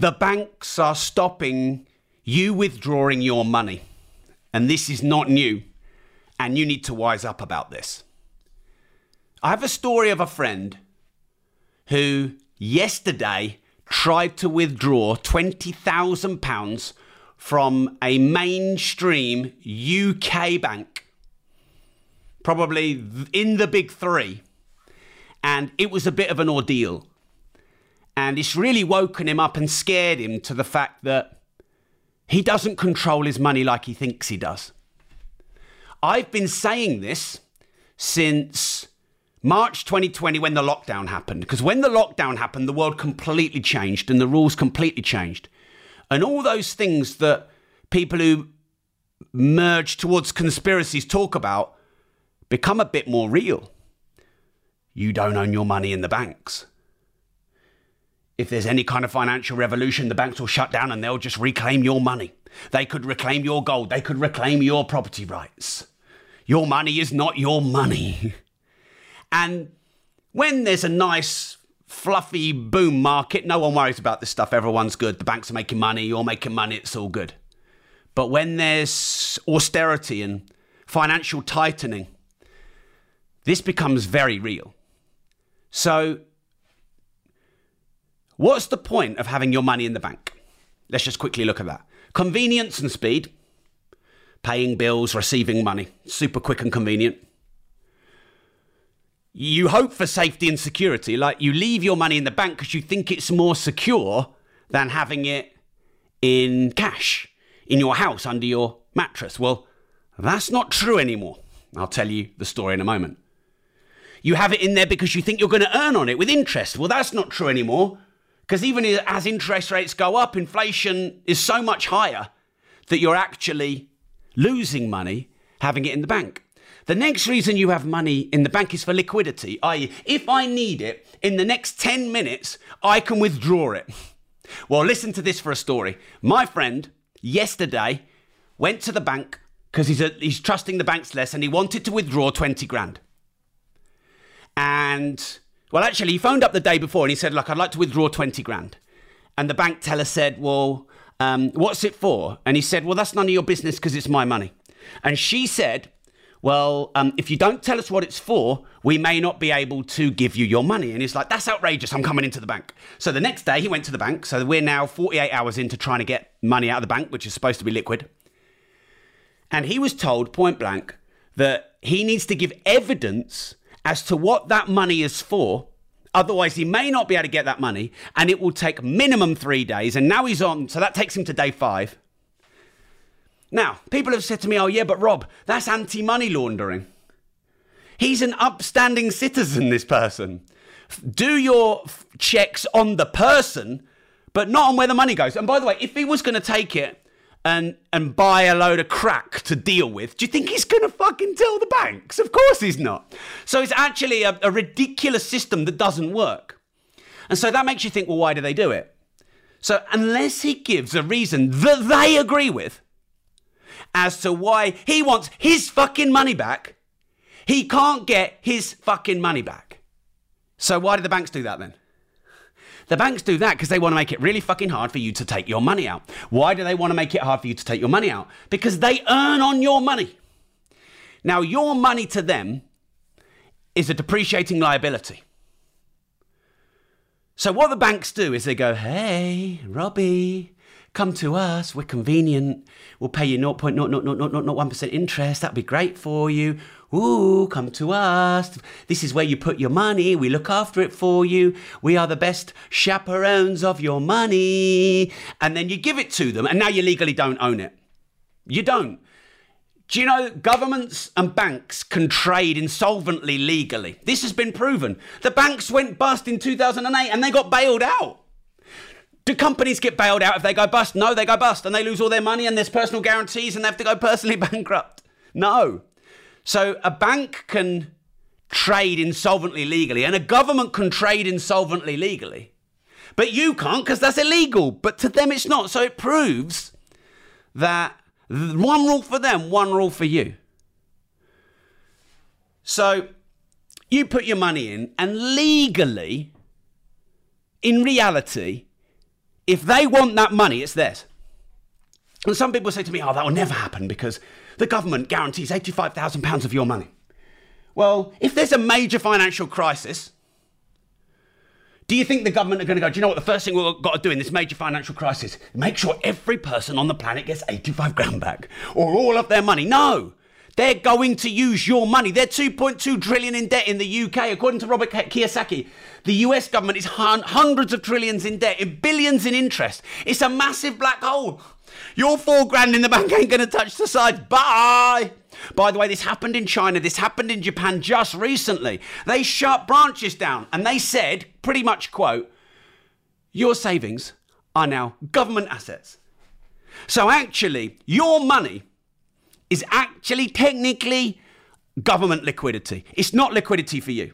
The banks are stopping you withdrawing your money. And this is not new. And you need to wise up about this. I have a story of a friend who yesterday tried to withdraw £20,000 from a mainstream UK bank, probably in the big three. And it was a bit of an ordeal. And it's really woken him up and scared him to the fact that he doesn't control his money like he thinks he does. I've been saying this since March 2020 when the lockdown happened. Because when the lockdown happened, the world completely changed and the rules completely changed. And all those things that people who merge towards conspiracies talk about become a bit more real. You don't own your money in the banks. If there's any kind of financial revolution, the banks will shut down and they'll just reclaim your money. They could reclaim your gold. They could reclaim your property rights. Your money is not your money. And when there's a nice, fluffy boom market, no one worries about this stuff. Everyone's good. The banks are making money. You're making money. It's all good. But when there's austerity and financial tightening, this becomes very real. So, what's the point of having your money in the bank? Let's just quickly look at that. Convenience and speed, paying bills, receiving money, super quick and convenient you hope for safety and security. Like you leave your money in the bank because you think it's more secure than having it in cash in your house under your mattress. Well, that's not true anymore. I'll tell you the story in a moment. You have it in there because you think you're going to earn on it with interest. Well, that's not true anymore. Because even as interest rates go up, inflation is so much higher that you're actually losing money having it in the bank. The next reason you have money in the bank is for liquidity, i.e., if I need it in the next 10 minutes, I can withdraw it. Well, listen to this for a story. My friend yesterday went to the bank because he's, he's trusting the banks less and he wanted to withdraw 20 grand. And, well, actually, he phoned up the day before and he said, Look, I'd like to withdraw 20 grand. And the bank teller said, Well, um, what's it for? And he said, Well, that's none of your business because it's my money. And she said, well, um, if you don't tell us what it's for, we may not be able to give you your money. And he's like, that's outrageous. I'm coming into the bank. So the next day he went to the bank. So we're now 48 hours into trying to get money out of the bank, which is supposed to be liquid. And he was told point blank that he needs to give evidence as to what that money is for. Otherwise, he may not be able to get that money, and it will take minimum three days. And now he's on, so that takes him to day five. Now, people have said to me, oh, yeah, but Rob, that's anti money laundering. He's an upstanding citizen, this person. Do your f- checks on the person, but not on where the money goes. And by the way, if he was going to take it and and buy a load of crack to deal with, do you think he's going to fucking tell the banks? Of course he's not. So it's actually a, a ridiculous system that doesn't work. And so that makes you think, well, why do they do it? So unless he gives a reason that they agree with, as to why he wants his fucking money back. He can't get his fucking money back. So why do the banks do that then? The banks do that because they want to make it really fucking hard for you to take your money out. Why do they want to make it hard for you to take your money out? Because they earn on your money. Now, your money to them is a depreciating liability. So, what the banks do is they go, hey, Robbie, come to us, we're convenient, we'll pay you 0.00001% interest, that'd be great for you. Ooh, come to us. This is where you put your money. We look after it for you. We are the best chaperones of your money. And then you give it to them, and now you legally don't own it. You don't. Do you know governments and banks can trade insolvently legally? This has been proven. The banks went bust in 2008 and they got bailed out. Do companies get bailed out if they go bust? No, they go bust and they lose all their money and there's personal guarantees and they have to go personally bankrupt. No. So a bank can trade insolvently legally and a government can trade insolvently legally. But you can't because that's illegal. But to them it's not. So it proves that one rule for them, one rule for you. So you put your money in and legally, in reality, if they want that money, it's theirs. And some people say to me, oh, that will never happen because the government guarantees £85,000 of your money. Well, if there's a major financial crisis, do you think the government are going to go, do you know what the first thing we've got to do in this major financial crisis? Make sure every person on the planet gets 85 grand back or all of their money. No. They're going to use your money. They're 2.2 trillion in debt in the UK, according to Robert Kiyosaki. The US government is hundreds of trillions in debt, in billions in interest. It's a massive black hole. Your four grand in the bank ain't going to touch the sides. Bye. By the way, this happened in China, this happened in Japan just recently. They shut branches down and they said, pretty much quote, your savings are now government assets. So actually, your money is actually technically government liquidity. It's not liquidity for you.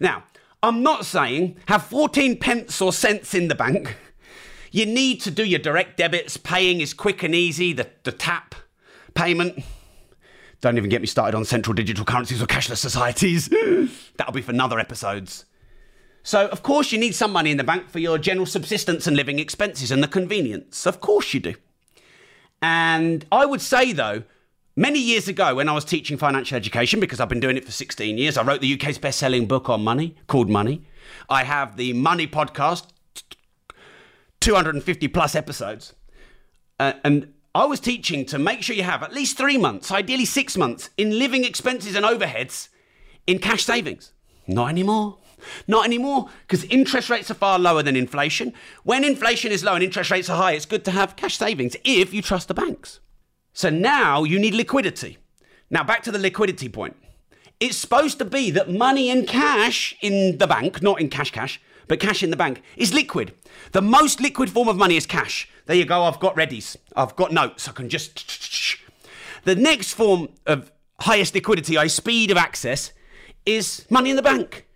Now, I'm not saying have 14 pence or cents in the bank. You need to do your direct debits. Paying is quick and easy. The, the tap payment. Don't even get me started on central digital currencies or cashless societies. That'll be for another episodes. So, of course, you need some money in the bank for your general subsistence and living expenses and the convenience. Of course, you do. And I would say, though, many years ago when I was teaching financial education, because I've been doing it for 16 years, I wrote the UK's best selling book on money called Money. I have the Money podcast, 250 plus episodes. Uh, and I was teaching to make sure you have at least three months, ideally six months, in living expenses and overheads in cash savings. Not anymore. Not anymore, because interest rates are far lower than inflation. When inflation is low and interest rates are high, it's good to have cash savings if you trust the banks. So now you need liquidity. Now, back to the liquidity point. It's supposed to be that money in cash in the bank, not in cash cash, but cash in the bank, is liquid. The most liquid form of money is cash. There you go, I've got readies, I've got notes, I can just. The next form of highest liquidity, i.e., speed of access, is money in the bank.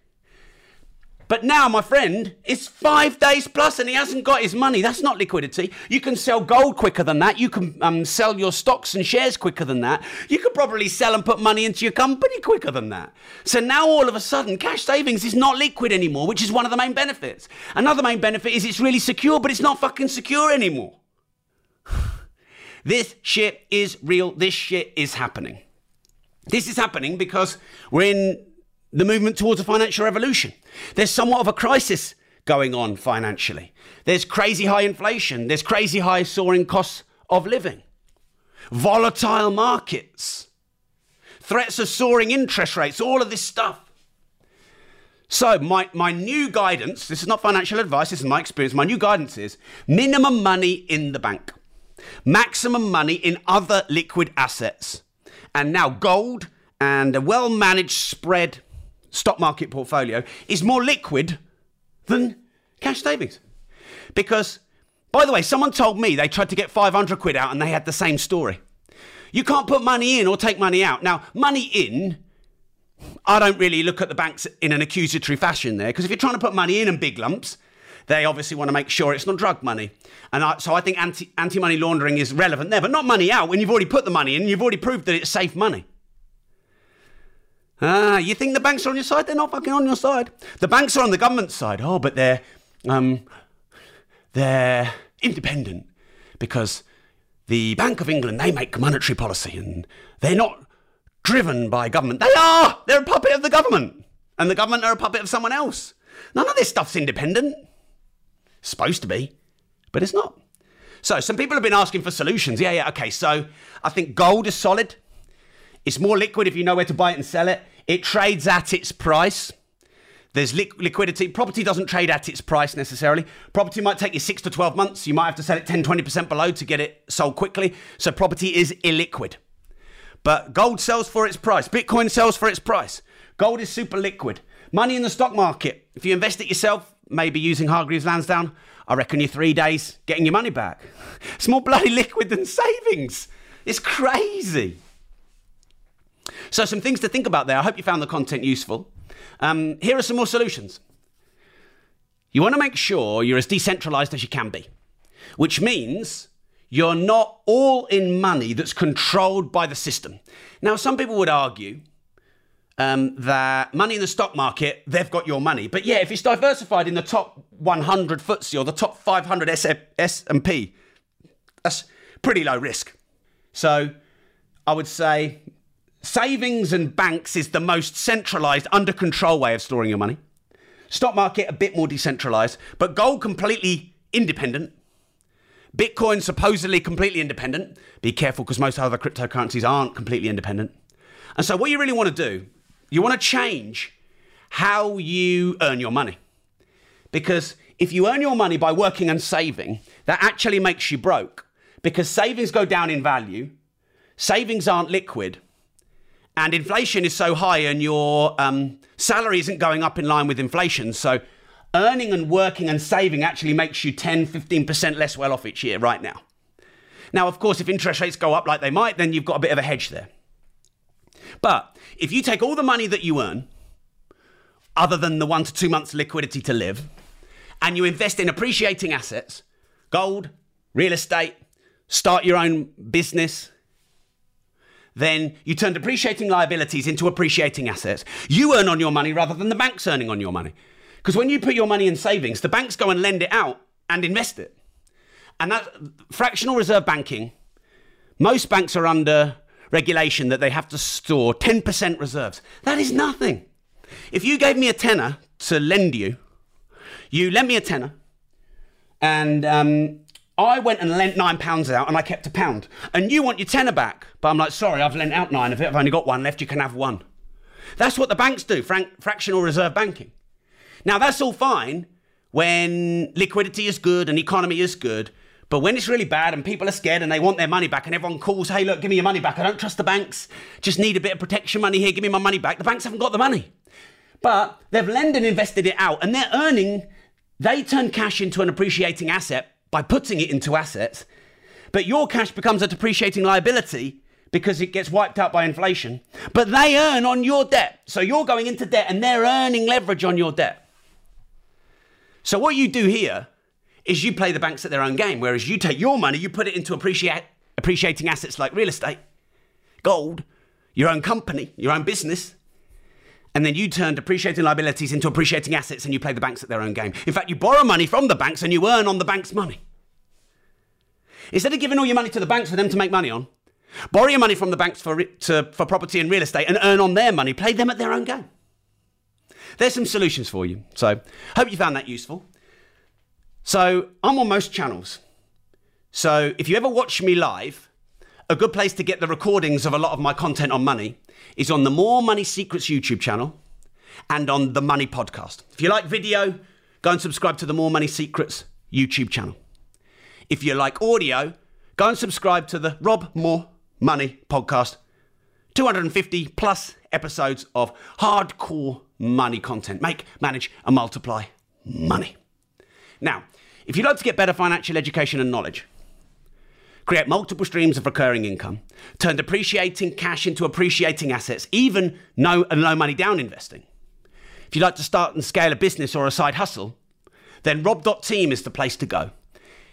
But now, my friend, it's five days plus and he hasn't got his money. That's not liquidity. You can sell gold quicker than that. You can um, sell your stocks and shares quicker than that. You could probably sell and put money into your company quicker than that. So now, all of a sudden, cash savings is not liquid anymore, which is one of the main benefits. Another main benefit is it's really secure, but it's not fucking secure anymore. this shit is real. This shit is happening. This is happening because we're in the movement towards a financial revolution. There's somewhat of a crisis going on financially. There's crazy high inflation, there's crazy high soaring costs of living, volatile markets, threats of soaring interest rates, all of this stuff. So, my, my new guidance this is not financial advice, this is my experience. My new guidance is minimum money in the bank, maximum money in other liquid assets, and now gold and a well managed spread stock market portfolio is more liquid than cash savings. Because, by the way, someone told me they tried to get 500 quid out and they had the same story. You can't put money in or take money out. Now, money in, I don't really look at the banks in an accusatory fashion there, because if you're trying to put money in in big lumps, they obviously want to make sure it's not drug money. And I, so I think anti, anti-money laundering is relevant there, but not money out when you've already put the money in, you've already proved that it's safe money. Ah, you think the banks are on your side? They're not fucking on your side. The banks are on the government's side. Oh, but they're um, they're independent because the Bank of England they make monetary policy and they're not driven by government. They are. They're a puppet of the government, and the government are a puppet of someone else. None of this stuff's independent. It's supposed to be, but it's not. So some people have been asking for solutions. Yeah, yeah. Okay, so I think gold is solid. It's more liquid if you know where to buy it and sell it. It trades at its price. There's li- liquidity. Property doesn't trade at its price necessarily. Property might take you six to 12 months. You might have to sell it 10, 20% below to get it sold quickly. So property is illiquid. But gold sells for its price. Bitcoin sells for its price. Gold is super liquid. Money in the stock market. If you invest it yourself, maybe using Hargreaves Lansdown, I reckon you're three days getting your money back. It's more bloody liquid than savings. It's crazy. So, some things to think about there. I hope you found the content useful. Um, here are some more solutions. You want to make sure you're as decentralized as you can be, which means you're not all in money that's controlled by the system. Now, some people would argue um, that money in the stock market, they've got your money. But yeah, if it's diversified in the top 100 FTSE or the top 500 S&P, that's pretty low risk. So I would say savings and banks is the most centralized, under control way of storing your money. Stock market a bit more decentralized, but gold completely independent. Bitcoin supposedly completely independent. Be careful because most other cryptocurrencies aren't completely independent. And so, what you really want to do, you want to change how you earn your money. Because if you earn your money by working and saving, that actually makes you broke. Because savings go down in value, savings aren't liquid, and inflation is so high, and your um, salary isn't going up in line with inflation. So, earning and working and saving actually makes you 10, 15% less well off each year right now. Now, of course, if interest rates go up like they might, then you've got a bit of a hedge there. But if you take all the money that you earn, other than the one to two months liquidity to live, and you invest in appreciating assets, gold, real estate, start your own business, then you turn depreciating liabilities into appreciating assets. You earn on your money rather than the bank's earning on your money. Because when you put your money in savings, the banks go and lend it out and invest it. And that fractional reserve banking, most banks are under regulation that they have to store 10% reserves. That is nothing. If you gave me a tenner to lend you, you lent me a tenner, and um, I went and lent nine pounds out and I kept a pound. And you want your tenner back. But I'm like, sorry, I've lent out nine of it. I've only got one left. You can have one. That's what the banks do, frank, fractional reserve banking. Now, that's all fine when liquidity is good and economy is good. But when it's really bad and people are scared and they want their money back and everyone calls, hey, look, give me your money back. I don't trust the banks. Just need a bit of protection money here. Give me my money back. The banks haven't got the money. But they've lent and invested it out and they're earning, they turn cash into an appreciating asset by putting it into assets. But your cash becomes a depreciating liability because it gets wiped out by inflation. But they earn on your debt. So you're going into debt and they're earning leverage on your debt. So what you do here is you play the banks at their own game, whereas you take your money, you put it into appreciate, appreciating assets like real estate, gold, your own company, your own business, and then you turn depreciating liabilities into appreciating assets and you play the banks at their own game. In fact, you borrow money from the banks and you earn on the bank's money. Instead of giving all your money to the banks for them to make money on, borrow your money from the banks for, to, for property and real estate and earn on their money. Play them at their own game. There's some solutions for you. So, hope you found that useful. So I'm on most channels. So if you ever watch me live, a good place to get the recordings of a lot of my content on money is on the More Money Secrets YouTube channel and on the Money Podcast. If you like video, go and subscribe to the More Money Secrets YouTube channel. If you like audio, go and subscribe to the Rob Moore Money Podcast. 250 plus episodes of hardcore money content. Make, manage, and multiply money. Now, if you'd like to get better financial education and knowledge, create multiple streams of recurring income, turn depreciating cash into appreciating assets, even no and low money down investing. If you'd like to start and scale a business or a side hustle, then rob.team is the place to go.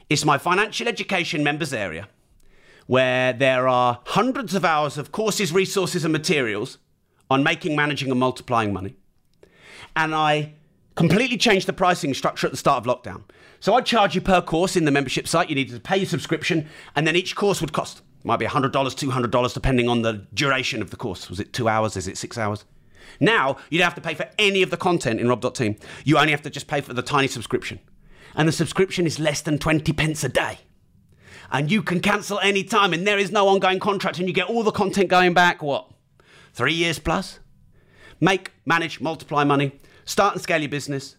It's my financial education members area where there are hundreds of hours of courses, resources, and materials on making, managing, and multiplying money. And I completely changed the pricing structure at the start of lockdown. So I'd charge you per course in the membership site. You needed to pay your subscription, and then each course would cost. Might be $100, $200, depending on the duration of the course. Was it two hours? Is it six hours? Now, you don't have to pay for any of the content in Rob.team. You only have to just pay for the tiny subscription. And the subscription is less than 20 pence a day. And you can cancel any time, and there is no ongoing contract, and you get all the content going back, what, three years plus? Make, manage, multiply money, start and scale your business,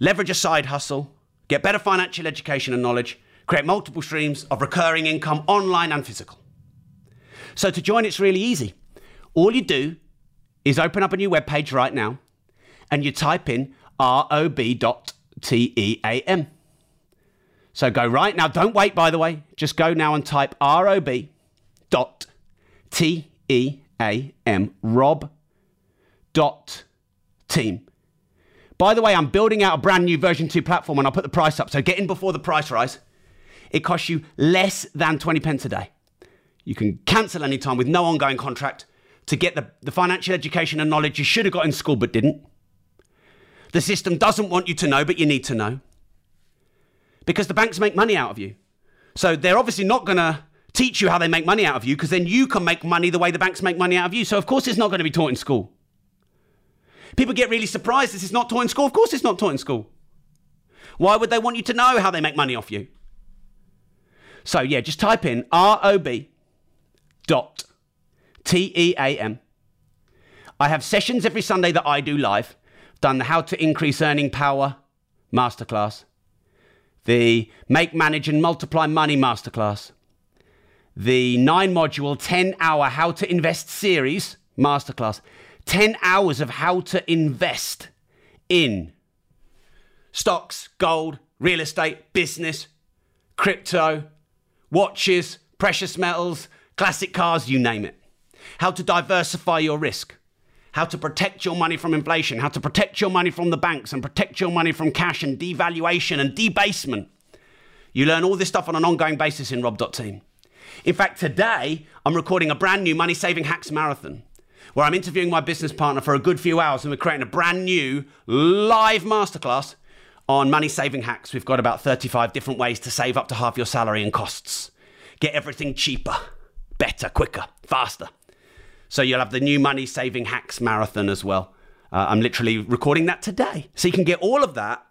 leverage a side hustle, get better financial education and knowledge, create multiple streams of recurring income online and physical. So to join, it's really easy. All you do is open up a new web page right now and you type in rob.team. So go right now. Don't wait, by the way. Just go now and type rob.team. Rob dot team. By the way, I'm building out a brand new version 2 platform and I'll put the price up. So get in before the price rise. It costs you less than 20 pence a day. You can cancel anytime with no ongoing contract. to get the, the financial education and knowledge you should have got in school but didn't. The system doesn't want you to know, but you need to know. Because the banks make money out of you. So they're obviously not going to teach you how they make money out of you because then you can make money the way the banks make money out of you. So, of course, it's not going to be taught in school. People get really surprised this is not taught in school. Of course, it's not taught in school. Why would they want you to know how they make money off you? So, yeah, just type in ROB dot T E A M. I have sessions every Sunday that I do live. Done the How to Increase Earning Power Masterclass, the Make, Manage, and Multiply Money Masterclass, the nine module, 10 hour How to Invest series masterclass. 10 hours of how to invest in stocks, gold, real estate, business, crypto, watches, precious metals, classic cars, you name it. How to diversify your risk. How to protect your money from inflation, how to protect your money from the banks and protect your money from cash and devaluation and debasement. You learn all this stuff on an ongoing basis in Rob.team. In fact, today I'm recording a brand new Money Saving Hacks Marathon where I'm interviewing my business partner for a good few hours and we're creating a brand new live masterclass on money saving hacks. We've got about 35 different ways to save up to half your salary and costs. Get everything cheaper, better, quicker, faster. So you'll have the new money saving hacks marathon as well. Uh, I'm literally recording that today. So you can get all of that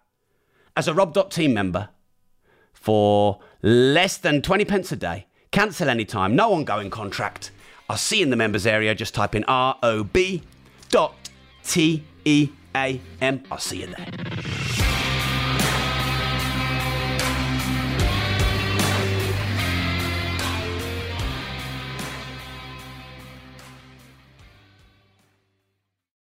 as a Rob.team member for less than 20 pence a day. Cancel anytime, no ongoing contract. I'll see you in the members area. Just type in R O B dot T E A M. I'll see you there.